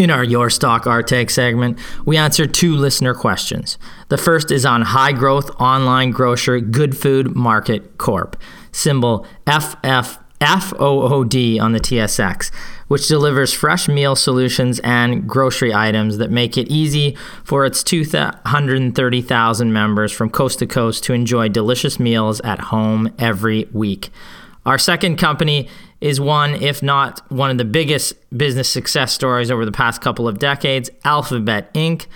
In our Your Stock Our Take segment, we answer two listener questions. The first is on high growth online grocer Good Food Market Corp, symbol FF. FOOD on the TSX, which delivers fresh meal solutions and grocery items that make it easy for its 230,000 members from coast to coast to enjoy delicious meals at home every week. Our second company is one, if not one of the biggest business success stories over the past couple of decades Alphabet Inc.,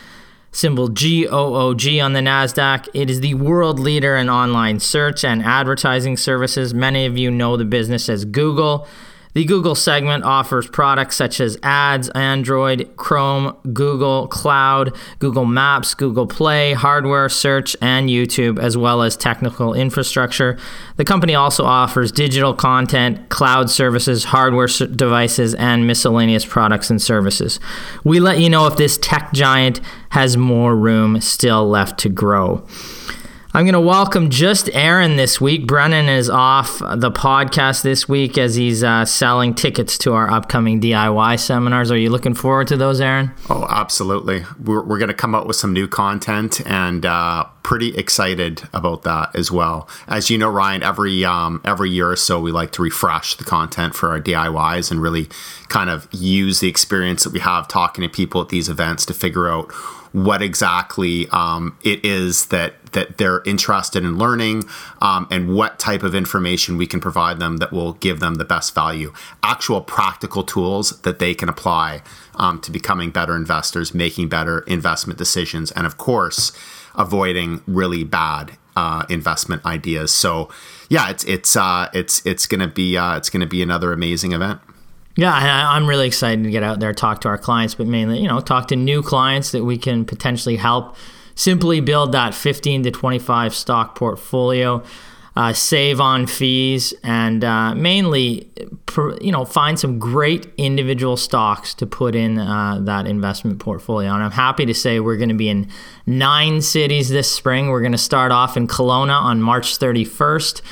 symbol GOOG on the NASDAQ. It is the world leader in online search and advertising services. Many of you know the business as Google. The Google segment offers products such as Ads, Android, Chrome, Google Cloud, Google Maps, Google Play, hardware, search, and YouTube, as well as technical infrastructure. The company also offers digital content, cloud services, hardware devices, and miscellaneous products and services. We let you know if this tech giant has more room still left to grow. I'm going to welcome just Aaron this week. Brennan is off the podcast this week as he's uh, selling tickets to our upcoming DIY seminars. Are you looking forward to those, Aaron? Oh, absolutely. We're, we're going to come out with some new content and uh, pretty excited about that as well. As you know, Ryan, every um, every year or so, we like to refresh the content for our DIYs and really kind of use the experience that we have talking to people at these events to figure out what exactly um, it is that that they're interested in learning um, and what type of information we can provide them that will give them the best value. Actual practical tools that they can apply um, to becoming better investors making better investment decisions and of course avoiding really bad uh, investment ideas. So yeah it's it's uh, it's it's gonna be uh, it's gonna be another amazing event yeah, I'm really excited to get out there, talk to our clients, but mainly, you know, talk to new clients that we can potentially help simply build that 15 to 25 stock portfolio, uh, save on fees, and uh, mainly, you know, find some great individual stocks to put in uh, that investment portfolio. And I'm happy to say we're going to be in nine cities this spring. We're going to start off in Kelowna on March 31st.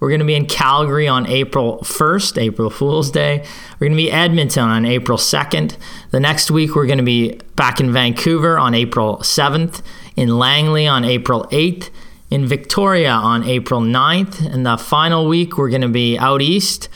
We're going to be in Calgary on April 1st, April Fool's Day. We're going to be Edmonton on April 2nd. The next week, we're going to be back in Vancouver on April 7th, in Langley on April 8th, in Victoria on April 9th. And the final week, we're going to be out east,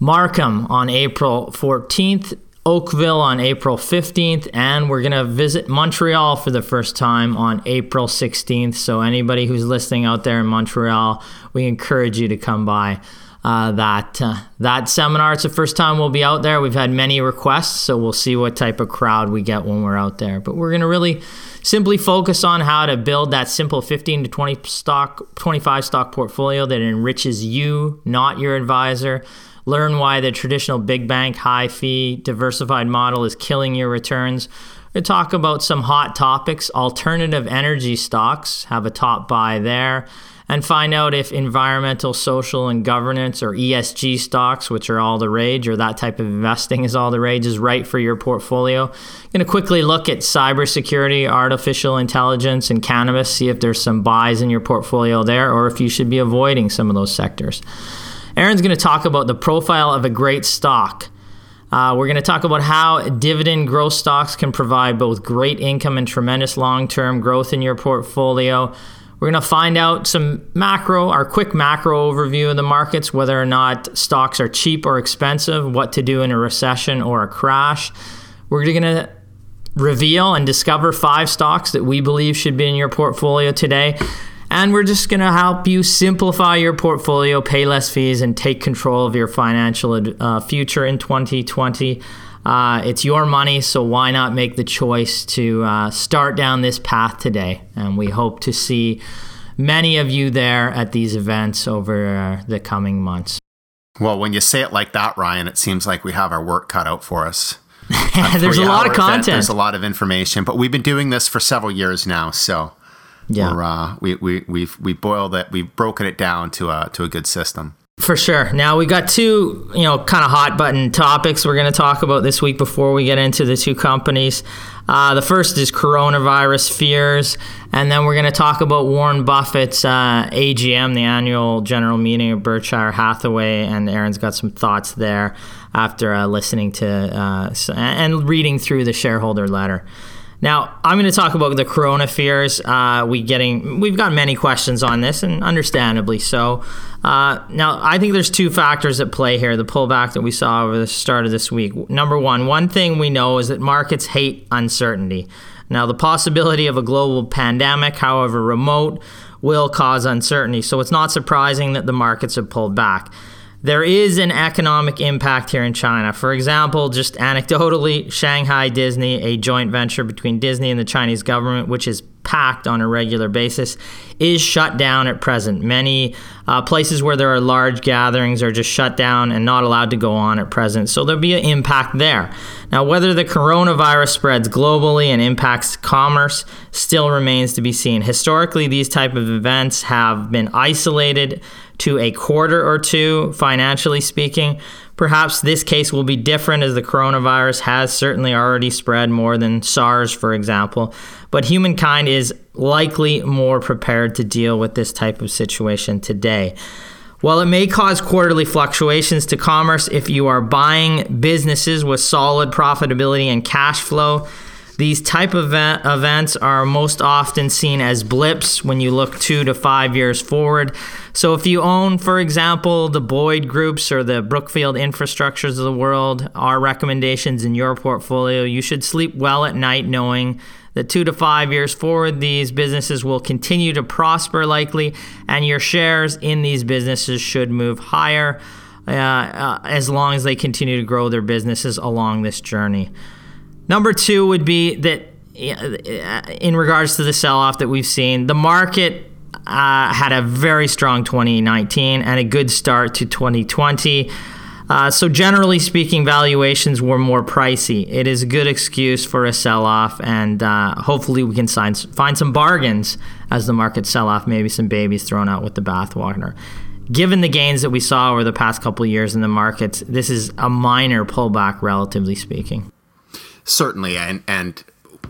Markham on April 14th, Oakville on April 15th, and we're going to visit Montreal for the first time on April 16th. So, anybody who's listening out there in Montreal, we encourage you to come by. Uh, that uh, that seminar. It's the first time we'll be out there. We've had many requests, so we'll see what type of crowd we get when we're out there. But we're going to really simply focus on how to build that simple 15 to 20 stock, 25 stock portfolio that enriches you, not your advisor. Learn why the traditional big bank, high fee, diversified model is killing your returns. We talk about some hot topics. Alternative energy stocks have a top buy there. And find out if environmental, social, and governance or ESG stocks, which are all the rage, or that type of investing is all the rage, is right for your portfolio. Going to quickly look at cybersecurity, artificial intelligence, and cannabis, see if there's some buys in your portfolio there, or if you should be avoiding some of those sectors. Aaron's going to talk about the profile of a great stock. Uh, we're going to talk about how dividend growth stocks can provide both great income and tremendous long term growth in your portfolio. We're going to find out some macro, our quick macro overview of the markets, whether or not stocks are cheap or expensive, what to do in a recession or a crash. We're going to reveal and discover five stocks that we believe should be in your portfolio today. And we're just going to help you simplify your portfolio, pay less fees, and take control of your financial uh, future in 2020. Uh, it's your money, so why not make the choice to uh, start down this path today? And we hope to see many of you there at these events over the coming months. Well, when you say it like that, Ryan, it seems like we have our work cut out for us. there's a lot of content. There's a lot of information, but we've been doing this for several years now, so yeah, uh, we we we've we boiled it, we've broken it down to a to a good system. For sure. Now we got two, you know, kind of hot button topics we're going to talk about this week before we get into the two companies. Uh, the first is coronavirus fears, and then we're going to talk about Warren Buffett's uh, AGM, the annual general meeting of Berkshire Hathaway, and Aaron's got some thoughts there after uh, listening to uh, and reading through the shareholder letter. Now, I'm going to talk about the corona fears. Uh, we getting we've got many questions on this, and understandably so. Uh, now, I think there's two factors at play here. The pullback that we saw over the start of this week. Number one, one thing we know is that markets hate uncertainty. Now, the possibility of a global pandemic, however remote, will cause uncertainty. So it's not surprising that the markets have pulled back there is an economic impact here in China. For example, just anecdotally, Shanghai Disney, a joint venture between Disney and the Chinese government, which is packed on a regular basis, is shut down at present. Many uh, places where there are large gatherings are just shut down and not allowed to go on at present. So there'll be an impact there. Now, whether the coronavirus spreads globally and impacts commerce still remains to be seen. Historically, these type of events have been isolated to a quarter or two, financially speaking. Perhaps this case will be different as the coronavirus has certainly already spread more than SARS, for example. But humankind is likely more prepared to deal with this type of situation today. While it may cause quarterly fluctuations to commerce if you are buying businesses with solid profitability and cash flow, these type of event, events are most often seen as blips when you look two to five years forward. So if you own, for example, the Boyd Groups or the Brookfield Infrastructures of the world, our recommendations in your portfolio, you should sleep well at night knowing that two to five years forward, these businesses will continue to prosper likely, and your shares in these businesses should move higher uh, uh, as long as they continue to grow their businesses along this journey. Number two would be that in regards to the sell off that we've seen, the market uh, had a very strong 2019 and a good start to 2020. Uh, so, generally speaking, valuations were more pricey. It is a good excuse for a sell off, and uh, hopefully, we can find, find some bargains as the market sell off, maybe some babies thrown out with the bathwater. Given the gains that we saw over the past couple years in the markets, this is a minor pullback, relatively speaking. Certainly, and and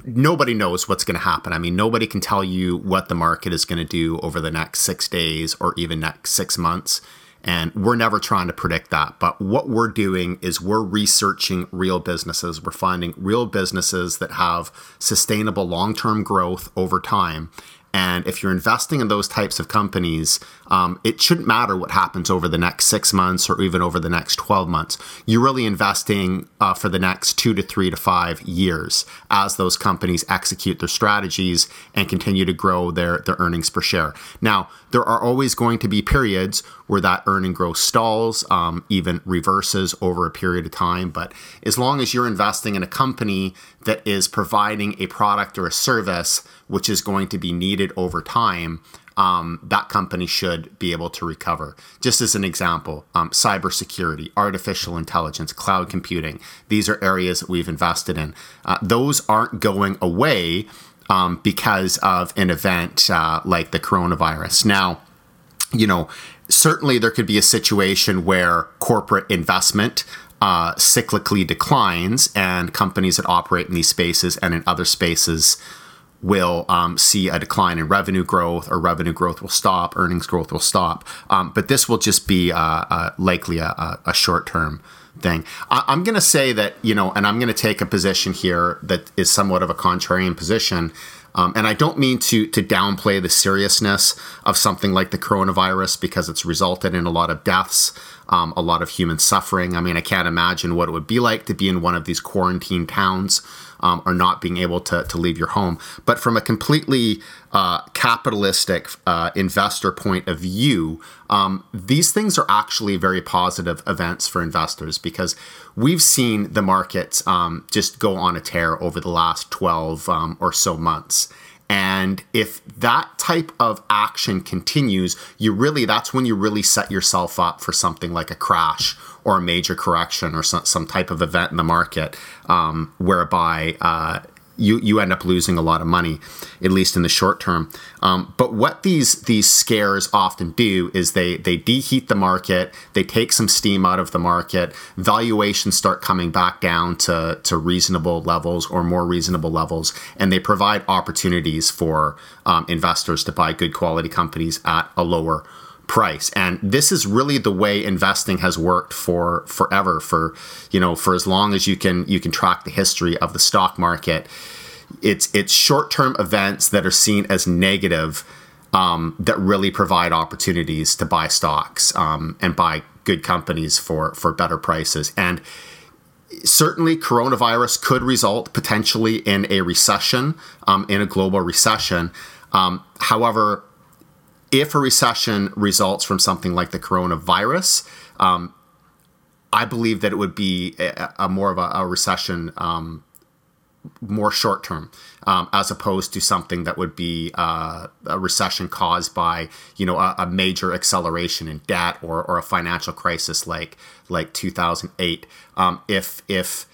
nobody knows what's going to happen. I mean, nobody can tell you what the market is going to do over the next six days or even next six months. And we're never trying to predict that. But what we're doing is we're researching real businesses. We're finding real businesses that have sustainable long term growth over time. And if you're investing in those types of companies, um, it shouldn't matter what happens over the next six months or even over the next 12 months. You're really investing uh, for the next two to three to five years as those companies execute their strategies and continue to grow their, their earnings per share. Now, there are always going to be periods where that earning growth stalls, um, even reverses over a period of time. But as long as you're investing in a company that is providing a product or a service which is going to be needed over time, um, that company should be able to recover. Just as an example, um, cybersecurity, artificial intelligence, cloud computing, these are areas that we've invested in. Uh, those aren't going away um, because of an event uh, like the coronavirus. Now, you know, certainly there could be a situation where corporate investment uh, cyclically declines and companies that operate in these spaces and in other spaces will um, see a decline in revenue growth, or revenue growth will stop, earnings growth will stop. Um, but this will just be uh, uh, likely a, a short term thing. I, am going to say that, you know, and I'm going to take a position here that is somewhat of a contrarian position. Um, and I don't mean to to downplay the seriousness of something like the coronavirus because it's resulted in a lot of deaths um, a lot of human suffering. I mean, I can't imagine what it would be like to be in one of these quarantine towns um, or not being able to, to leave your home. But from a completely uh, capitalistic uh, investor point of view, um, these things are actually very positive events for investors because we've seen the markets um, just go on a tear over the last 12 um, or so months. And if that type of action continues, you really, that's when you really set yourself up for something like a crash or a major correction or some, some type of event in the market um, whereby uh, you you end up losing a lot of money, at least in the short term. Um, but what these these scares often do is they they deheat the market, they take some steam out of the market, valuations start coming back down to to reasonable levels or more reasonable levels, and they provide opportunities for um, investors to buy good quality companies at a lower price. And this is really the way investing has worked for forever for you know for as long as you can you can track the history of the stock market. It's it's short-term events that are seen as negative um, that really provide opportunities to buy stocks um, and buy good companies for for better prices. And certainly coronavirus could result potentially in a recession um, in a global recession. Um, however if a recession results from something like the coronavirus, um, I believe that it would be a, a more of a, a recession, um, more short term, um, as opposed to something that would be uh, a recession caused by you know a, a, major acceleration in debt or, or a financial crisis like like 2008. Um, if if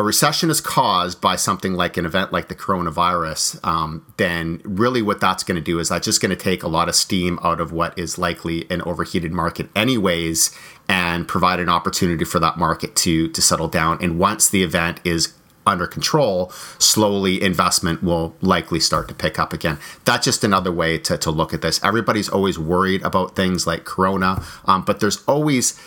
a recession is caused by something like an event like the coronavirus, um, then really what that's going to do is that's just going to take a lot of steam out of what is likely an overheated market, anyways, and provide an opportunity for that market to to settle down. And once the event is under control, slowly investment will likely start to pick up again. That's just another way to, to look at this. Everybody's always worried about things like Corona, um, but there's always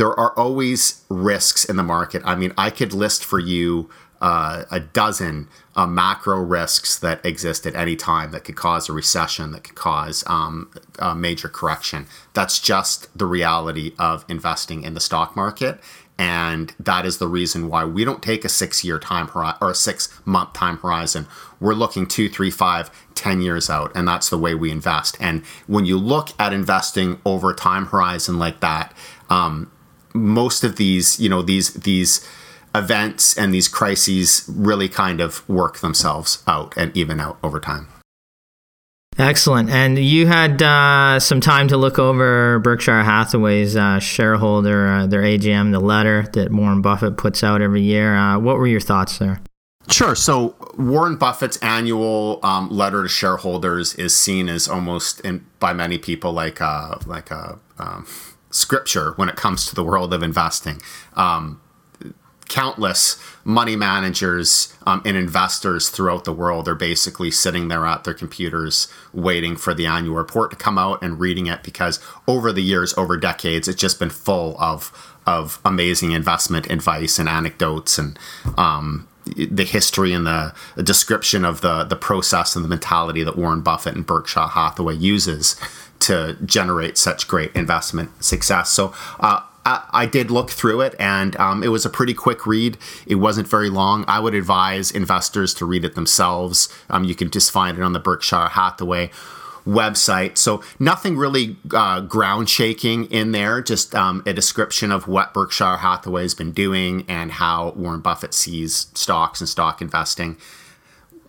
there are always risks in the market. I mean, I could list for you uh, a dozen uh, macro risks that exist at any time that could cause a recession, that could cause um, a major correction. That's just the reality of investing in the stock market. And that is the reason why we don't take a six year time horizon or a six month time horizon. We're looking two, three, five, ten years out. And that's the way we invest. And when you look at investing over a time horizon like that, um, most of these, you know, these these events and these crises really kind of work themselves out and even out over time. Excellent. And you had uh, some time to look over Berkshire Hathaway's uh, shareholder, uh, their AGM, the letter that Warren Buffett puts out every year. Uh, what were your thoughts there? Sure. So Warren Buffett's annual um, letter to shareholders is seen as almost, in, by many people, like a, like a um, scripture when it comes to the world of investing. Um, countless money managers um, and investors throughout the world are basically sitting there at their computers waiting for the annual report to come out and reading it because over the years, over decades, it's just been full of of amazing investment advice and anecdotes and um, the history and the, description of the the process and the mentality that Warren Buffett and Berkshire Hathaway uses to generate such great investment success. So uh, I, I, did look through it, and um, it was a pretty quick read. It wasn't very long. I would advise investors to read it themselves. Um, you can just find it on the Berkshire Hathaway website. So nothing really uh, ground shaking in there, just um, a description of what Berkshire Hathaway has been doing and how Warren Buffett sees stocks and stock investing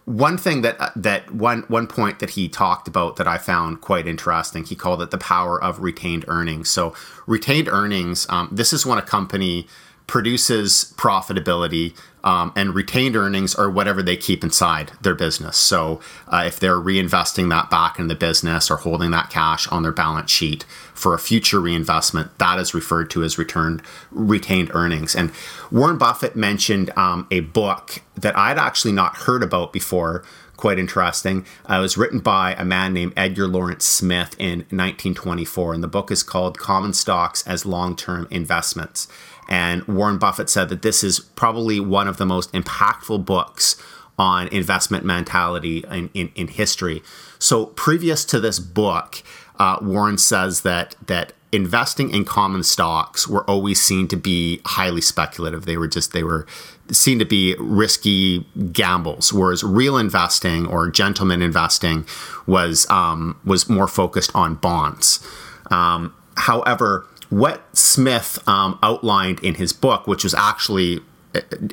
one thing that uh, that one one point that he talked about that I found quite interesting. He called it the power of retained earnings. So retained earnings. Um, this is when a company produces profitability um, and retained earnings are whatever they keep inside their business. So uh, if they're reinvesting that back in the business or holding that cash on their balance sheet for a future reinvestment, that is referred to as returned retained earnings. And Warren Buffett mentioned um, a book that I'd actually not heard about before. Quite interesting. Uh, it was written by a man named Edgar Lawrence Smith in 1924, and the book is called Common Stocks as Long Term Investments. And Warren Buffett said that this is probably one of the most impactful books on investment mentality in, in, in history. So, previous to this book, uh, Warren says that that investing in common stocks were always seen to be highly speculative. They were just they were seen to be risky gambles, whereas real investing or gentleman investing was um, was more focused on bonds. Um, however, what Smith um, outlined in his book, which was actually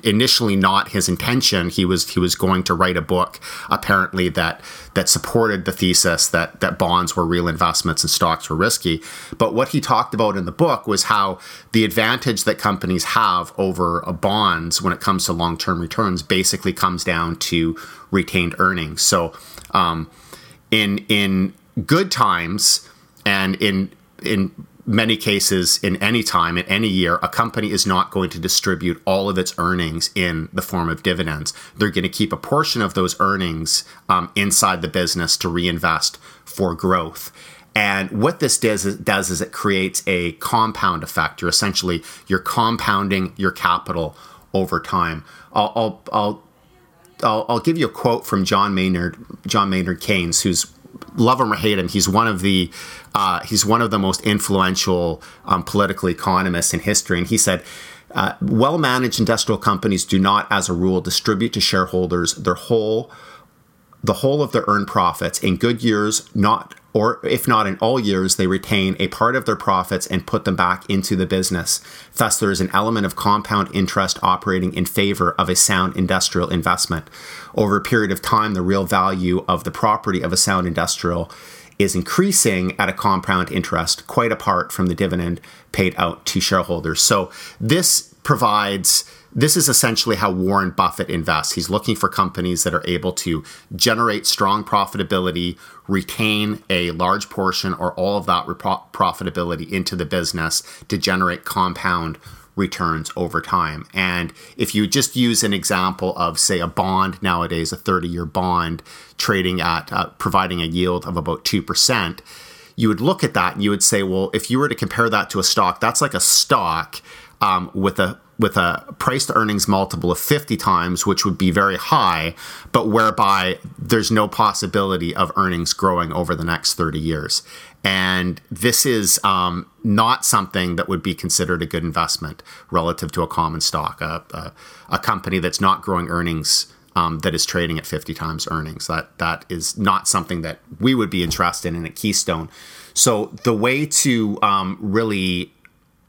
initially not his intention. He was he was going to write a book apparently that that supported the thesis that that bonds were real investments and stocks were risky. But what he talked about in the book was how the advantage that companies have over bonds when it comes to long term returns basically comes down to retained earnings. So um, in in good times and in in many cases in any time in any year a company is not going to distribute all of its earnings in the form of dividends. They're going to keep a portion of those earnings um, inside the business to reinvest for growth. And what this does is, does is it creates a compound effect. You're essentially you're compounding your capital over time. I'll, I'll, I'll I'll, I'll, give you a quote from John Maynard, John Maynard Keynes, who's love him or hate him, he's one of the uh, he's one of the most influential um, political economists in history, and he said. Uh, well managed industrial companies do not, as a rule, distribute to shareholders their whole the whole of their earned profits in good years, not or if not in all years, they retain a part of their profits and put them back into the business. Thus, there is an element of compound interest operating in favor of a sound industrial investment. Over a period of time, the real value of the property of a sound industrial is increasing at a compound interest, quite apart from the dividend paid out to shareholders. So, this provides this is essentially how Warren Buffett invests. He's looking for companies that are able to generate strong profitability, retain a large portion or all of that profitability into the business to generate compound returns over time. And if you just use an example of, say, a bond nowadays, a 30 year bond trading at uh, providing a yield of about 2%, you would look at that and you would say, well, if you were to compare that to a stock, that's like a stock um, with a with a price to earnings multiple of 50 times, which would be very high, but whereby there's no possibility of earnings growing over the next 30 years. And this is um, not something that would be considered a good investment relative to a common stock, a, a, a company that's not growing earnings. Um, that is trading at 50 times earnings. That that is not something that we would be interested in at Keystone. So the way to um, really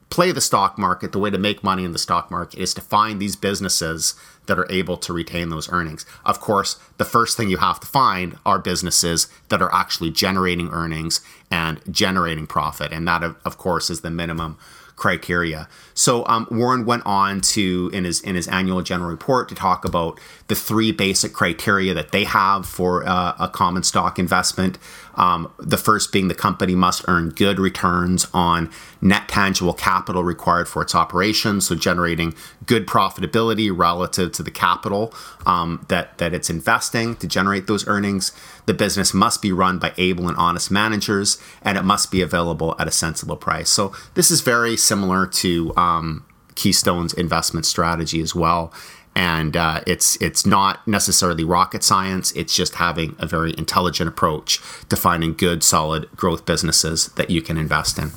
play the stock market, the way to make money in the stock market is to find these businesses that are able to retain those earnings. Of course, the first thing you have to find are businesses that are actually generating earnings and generating profit. And that, of course, is the minimum criteria. So um, Warren went on to in his in his annual general report to talk about the three basic criteria that they have for uh, a common stock investment. Um, the first being the company must earn good returns on net tangible capital required for its operations, so generating good profitability relative to the capital um, that that it's investing to generate those earnings. The business must be run by able and honest managers, and it must be available at a sensible price. So this is very similar to um, Keystone's investment strategy as well and uh, it's it's not necessarily rocket science. It's just having a very intelligent approach to finding good, solid growth businesses that you can invest in.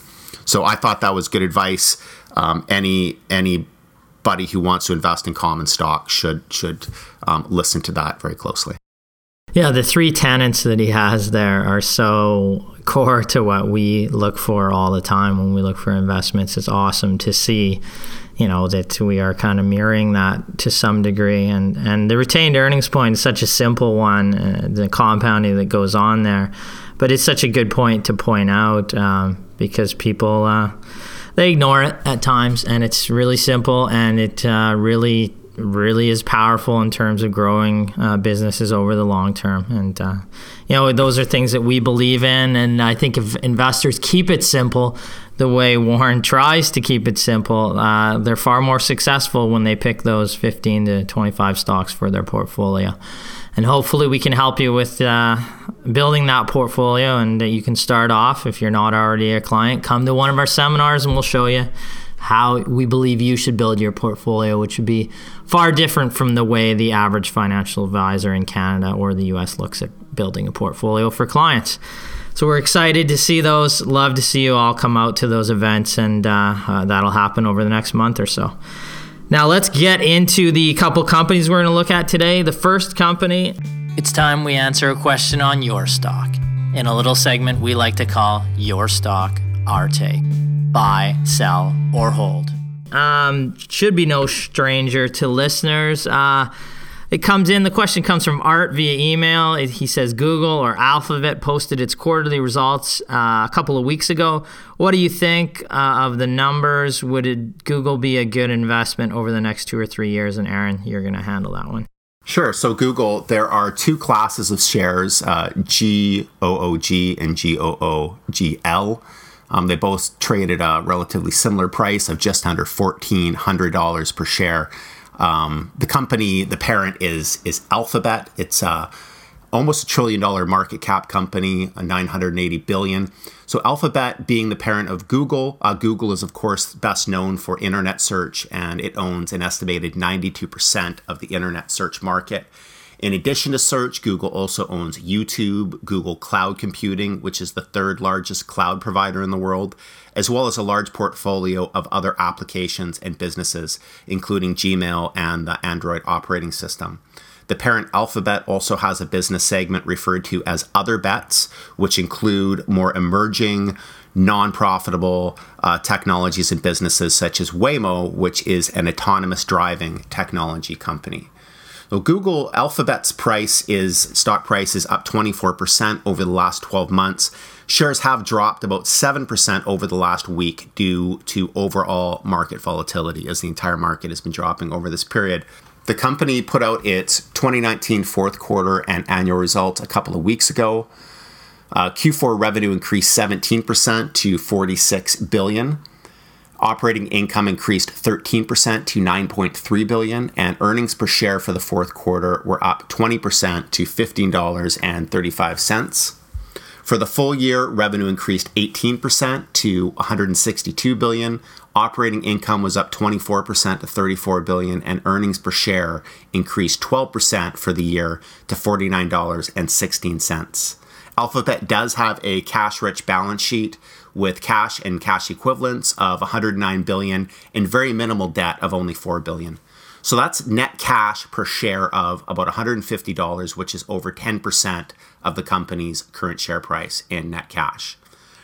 So I thought that was good advice. Um, any anybody who wants to invest in common stock should should um, listen to that very closely. Yeah, the three tenants that he has there are so core to what we look for all the time when we look for investments. It's awesome to see you know that we are kind of mirroring that to some degree. And and the retained earnings point is such a simple one uh, the compounding that goes on there. But it's such a good point to point out um, because people uh, they ignore it at times and it's really simple and it uh, really really is powerful in terms of growing uh, businesses over the long term. And uh, you know those are things that we believe in and i think if investors keep it simple the way Warren tries to keep it simple, uh, they're far more successful when they pick those 15 to 25 stocks for their portfolio. And hopefully, we can help you with uh, building that portfolio. And that you can start off, if you're not already a client, come to one of our seminars and we'll show you how we believe you should build your portfolio, which would be far different from the way the average financial advisor in Canada or the US looks at building a portfolio for clients. so we're excited to see those. Love to see you all come out to those events, and uh, uh, that'll happen over the next month or so. Now let's get into the couple companies we're going to look at today. The first company. It's time we answer a question on your stock in a little segment we like to call Your Stock, Our Take. Buy, sell, or hold. Um, should be no stranger to listeners. Uh, it comes in, the question comes from Art via email. He says Google or Alphabet posted its quarterly results uh, a couple of weeks ago. What do you think uh, of the numbers? Would it, Google be a good investment over the next two or three years? And Aaron, you're going to handle that one. Sure. So, Google, there are two classes of shares uh, GOOG and GOOGL. Um, they both trade at a relatively similar price of just under $1,400 per share. Um, the company, the parent is is Alphabet. It's uh, almost a trillion dollar market cap company, a 980 billion. So Alphabet being the parent of Google, uh, Google is of course best known for internet search, and it owns an estimated 92% of the internet search market. In addition to search, Google also owns YouTube, Google Cloud Computing, which is the third largest cloud provider in the world, as well as a large portfolio of other applications and businesses, including Gmail and the Android operating system. The parent Alphabet also has a business segment referred to as Other Bets, which include more emerging, non profitable uh, technologies and businesses such as Waymo, which is an autonomous driving technology company. Well, Google Alphabet's price is stock price is up 24% over the last 12 months. Shares have dropped about 7% over the last week due to overall market volatility as the entire market has been dropping over this period. The company put out its 2019 fourth quarter and annual results a couple of weeks ago. Uh, Q4 revenue increased 17% to 46 billion. Operating income increased 13% to 9.3 billion and earnings per share for the fourth quarter were up 20% to $15.35. For the full year, revenue increased 18% to 162 billion. Operating income was up 24% to 34 billion and earnings per share increased 12% for the year to $49.16. Alphabet does have a cash-rich balance sheet with cash and cash equivalents of 109 billion and very minimal debt of only 4 billion. So that's net cash per share of about $150, which is over 10% of the company's current share price in net cash.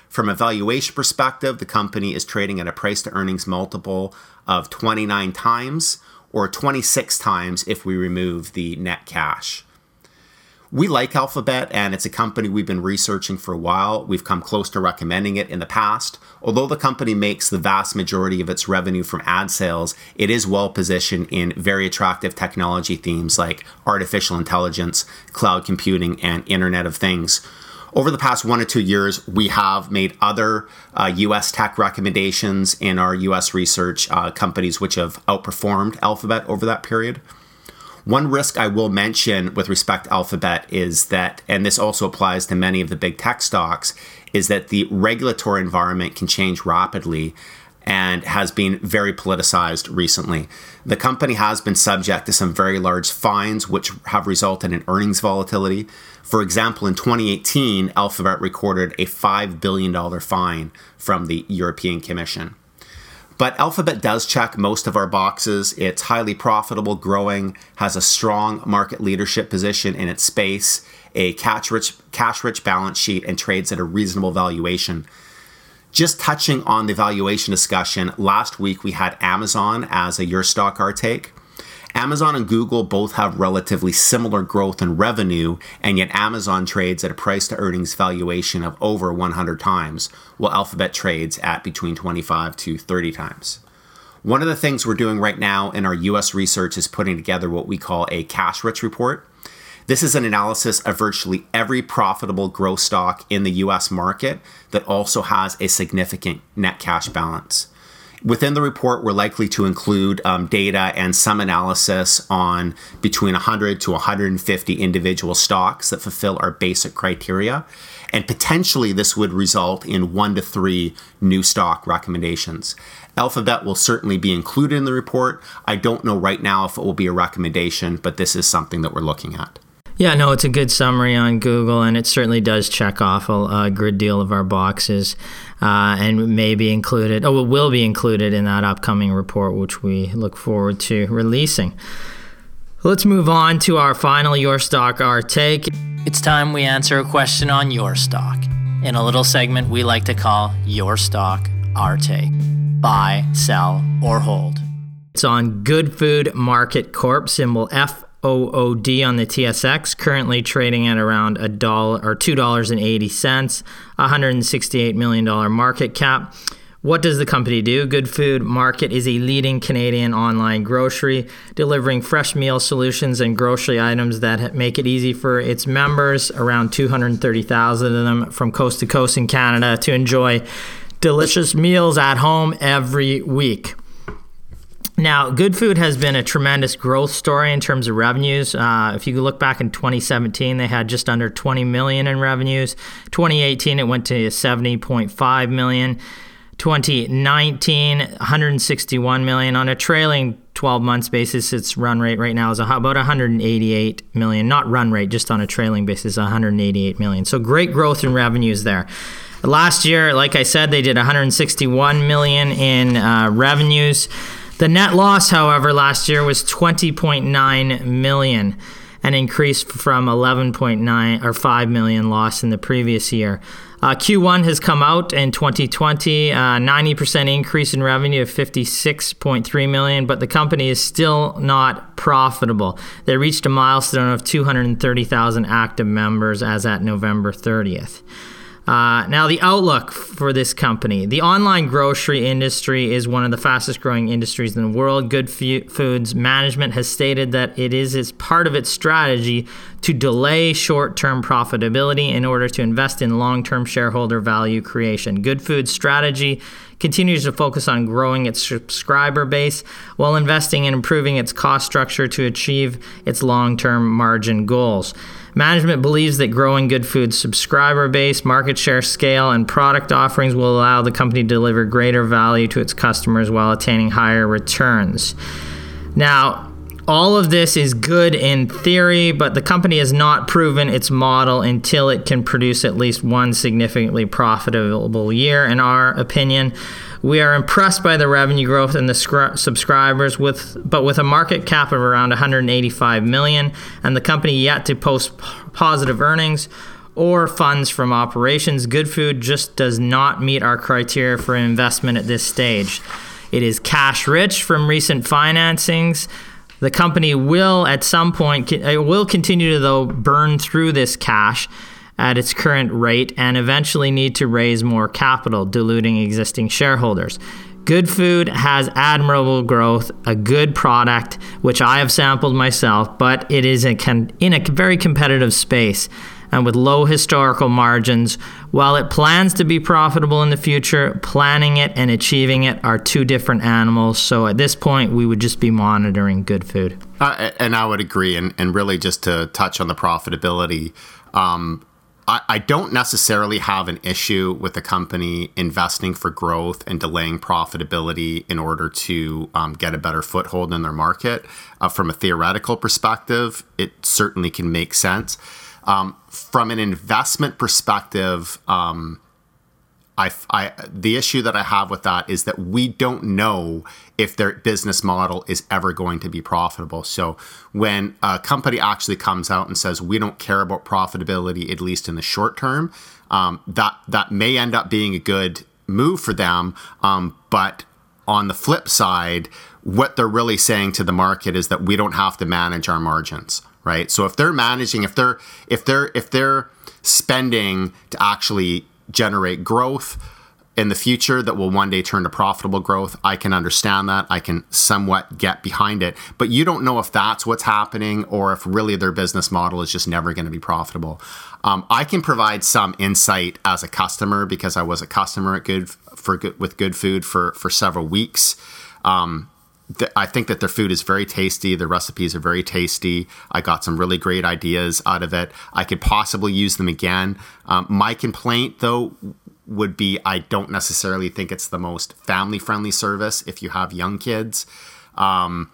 From a valuation perspective, the company is trading at a price to earnings multiple of 29 times or 26 times if we remove the net cash we like Alphabet, and it's a company we've been researching for a while. We've come close to recommending it in the past. Although the company makes the vast majority of its revenue from ad sales, it is well positioned in very attractive technology themes like artificial intelligence, cloud computing, and Internet of Things. Over the past one or two years, we have made other uh, US tech recommendations in our US research uh, companies which have outperformed Alphabet over that period. One risk I will mention with respect to Alphabet is that, and this also applies to many of the big tech stocks, is that the regulatory environment can change rapidly and has been very politicized recently. The company has been subject to some very large fines, which have resulted in earnings volatility. For example, in 2018, Alphabet recorded a $5 billion fine from the European Commission. But Alphabet does check most of our boxes. It's highly profitable, growing, has a strong market leadership position in its space, a cash rich, cash rich balance sheet, and trades at a reasonable valuation. Just touching on the valuation discussion, last week we had Amazon as a Your Stock Our Take. Amazon and Google both have relatively similar growth in revenue, and yet Amazon trades at a price to earnings valuation of over 100 times, while Alphabet trades at between 25 to 30 times. One of the things we're doing right now in our US research is putting together what we call a cash rich report. This is an analysis of virtually every profitable growth stock in the US market that also has a significant net cash balance. Within the report, we're likely to include um, data and some analysis on between 100 to 150 individual stocks that fulfill our basic criteria. And potentially, this would result in one to three new stock recommendations. Alphabet will certainly be included in the report. I don't know right now if it will be a recommendation, but this is something that we're looking at. Yeah, no, it's a good summary on Google, and it certainly does check off a, a good deal of our boxes, uh, and may be included. Oh, it will be included in that upcoming report, which we look forward to releasing. Let's move on to our final Your Stock, Our Take. It's time we answer a question on your stock in a little segment we like to call Your Stock, Our Take Buy, Sell, or Hold. It's on Good Food Market Corp, symbol F OOD on the TSX, currently trading at around a dollar or two dollars and eighty cents, $168 million market cap. What does the company do? Good Food Market is a leading Canadian online grocery, delivering fresh meal solutions and grocery items that make it easy for its members, around 230,000 of them from coast to coast in Canada, to enjoy delicious meals at home every week. Now, Good Food has been a tremendous growth story in terms of revenues. Uh, if you look back in 2017, they had just under 20 million in revenues. 2018, it went to 70.5 million. 2019, 161 million on a trailing 12 months basis. Its run rate right now is about 188 million, not run rate, just on a trailing basis, 188 million. So great growth in revenues there. Last year, like I said, they did 161 million in uh, revenues. The net loss, however, last year was 20.9 million, an increase from 11.9 or 5 million loss in the previous year. Uh, Q1 has come out in 2020, uh, 90% increase in revenue of 56.3 million, but the company is still not profitable. They reached a milestone of 230,000 active members as at November 30th. Uh, now, the outlook for this company the online grocery industry is one of the fastest growing industries in the world. Good Foods Management has stated that it is as part of its strategy to delay short term profitability in order to invest in long term shareholder value creation. Good Foods' strategy continues to focus on growing its subscriber base while investing in improving its cost structure to achieve its long term margin goals. Management believes that growing Good Food's subscriber base, market share scale, and product offerings will allow the company to deliver greater value to its customers while attaining higher returns. Now, all of this is good in theory, but the company has not proven its model until it can produce at least one significantly profitable year, in our opinion. We are impressed by the revenue growth and the scr- subscribers, with but with a market cap of around 185 million, and the company yet to post p- positive earnings or funds from operations. Good Food just does not meet our criteria for investment at this stage. It is cash rich from recent financings. The company will, at some point, it will continue to though burn through this cash at its current rate and eventually need to raise more capital, diluting existing shareholders. Good Food has admirable growth, a good product, which I have sampled myself, but it is a con- in a very competitive space and with low historical margins. While it plans to be profitable in the future, planning it and achieving it are two different animals. So at this point, we would just be monitoring Good Food. Uh, and I would agree. And, and really, just to touch on the profitability, um, I, I don't necessarily have an issue with a company investing for growth and delaying profitability in order to um, get a better foothold in their market. Uh, from a theoretical perspective, it certainly can make sense. Um, from an investment perspective, um, I, I, the issue that I have with that is that we don't know if their business model is ever going to be profitable. So when a company actually comes out and says we don't care about profitability, at least in the short term, um, that that may end up being a good move for them. Um, but on the flip side, what they're really saying to the market is that we don't have to manage our margins, right? So if they're managing, if they're if they're if they're spending to actually generate growth in the future that will one day turn to profitable growth. I can understand that. I can somewhat get behind it. But you don't know if that's what's happening or if really their business model is just never going to be profitable. Um, I can provide some insight as a customer because I was a customer at Good for good with Good Food for for several weeks. Um, I think that their food is very tasty. The recipes are very tasty. I got some really great ideas out of it. I could possibly use them again. Um, my complaint, though, would be I don't necessarily think it's the most family friendly service if you have young kids. Um,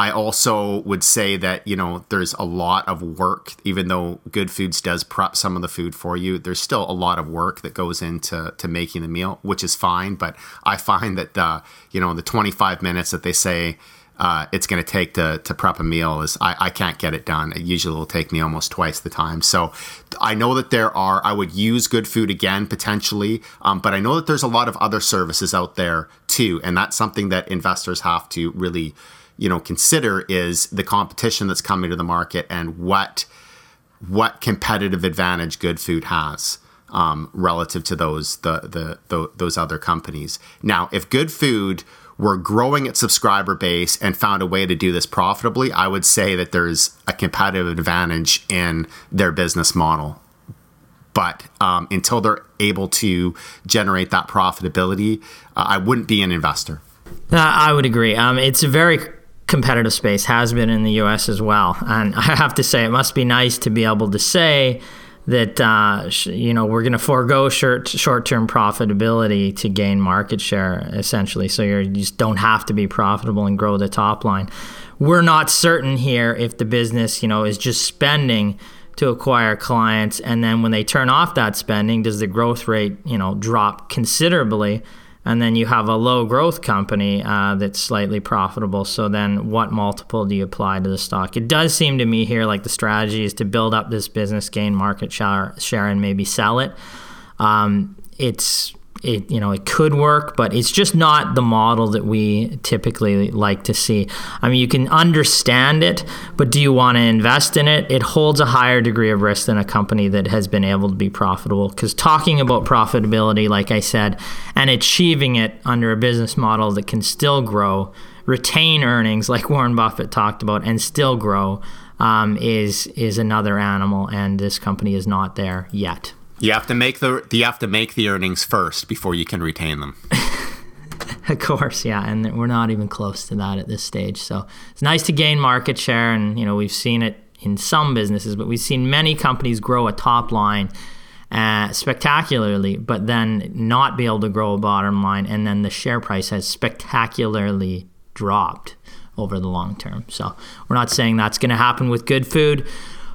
I also would say that, you know, there's a lot of work, even though Good Foods does prep some of the food for you, there's still a lot of work that goes into to making the meal, which is fine. But I find that, you know, the 25 minutes that they say, uh, it's going to take to, to prep a meal is I, I can't get it done. It usually will take me almost twice the time. So I know that there are, I would use good food again potentially, um, but I know that there's a lot of other services out there too. And that's something that investors have to really, you know, consider is the competition that's coming to the market and what, what competitive advantage good food has. Um, relative to those the, the, the those other companies. Now, if Good Food were growing its subscriber base and found a way to do this profitably, I would say that there's a competitive advantage in their business model. But um, until they're able to generate that profitability, uh, I wouldn't be an investor. Uh, I would agree. Um, it's a very competitive space, has been in the US as well. And I have to say, it must be nice to be able to say, that uh, you know we're going to forego short short term profitability to gain market share essentially. So you just don't have to be profitable and grow the top line. We're not certain here if the business you know is just spending to acquire clients, and then when they turn off that spending, does the growth rate you know drop considerably? And then you have a low growth company uh, that's slightly profitable. So then, what multiple do you apply to the stock? It does seem to me here like the strategy is to build up this business, gain market share, share and maybe sell it. Um, it's it you know it could work but it's just not the model that we typically like to see. I mean you can understand it but do you want to invest in it? It holds a higher degree of risk than a company that has been able to be profitable. Because talking about profitability like i said and achieving it under a business model that can still grow retain earnings like warren buffett talked about and still grow um, is is another animal and this company is not there yet you have to make the you have to make the earnings first before you can retain them. of course, yeah, and we're not even close to that at this stage. So it's nice to gain market share, and you know we've seen it in some businesses, but we've seen many companies grow a top line uh, spectacularly, but then not be able to grow a bottom line, and then the share price has spectacularly dropped over the long term. So we're not saying that's going to happen with good food.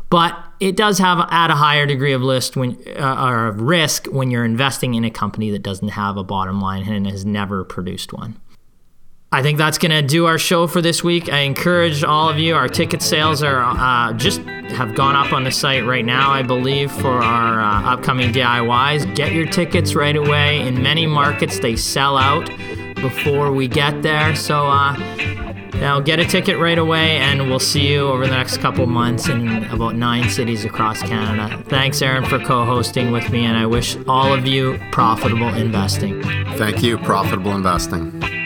But it does have add a higher degree of list when uh, or risk when you're investing in a company that doesn't have a bottom line and has never produced one. I think that's going to do our show for this week. I encourage all of you. Our ticket sales are uh, just have gone up on the site right now, I believe, for our uh, upcoming DIYs. Get your tickets right away. In many markets, they sell out before we get there. So uh, now get a ticket right away, and we'll see you over the next couple months in about nine cities across Canada. Thanks, Aaron, for co hosting with me, and I wish all of you profitable investing. Thank you, profitable investing.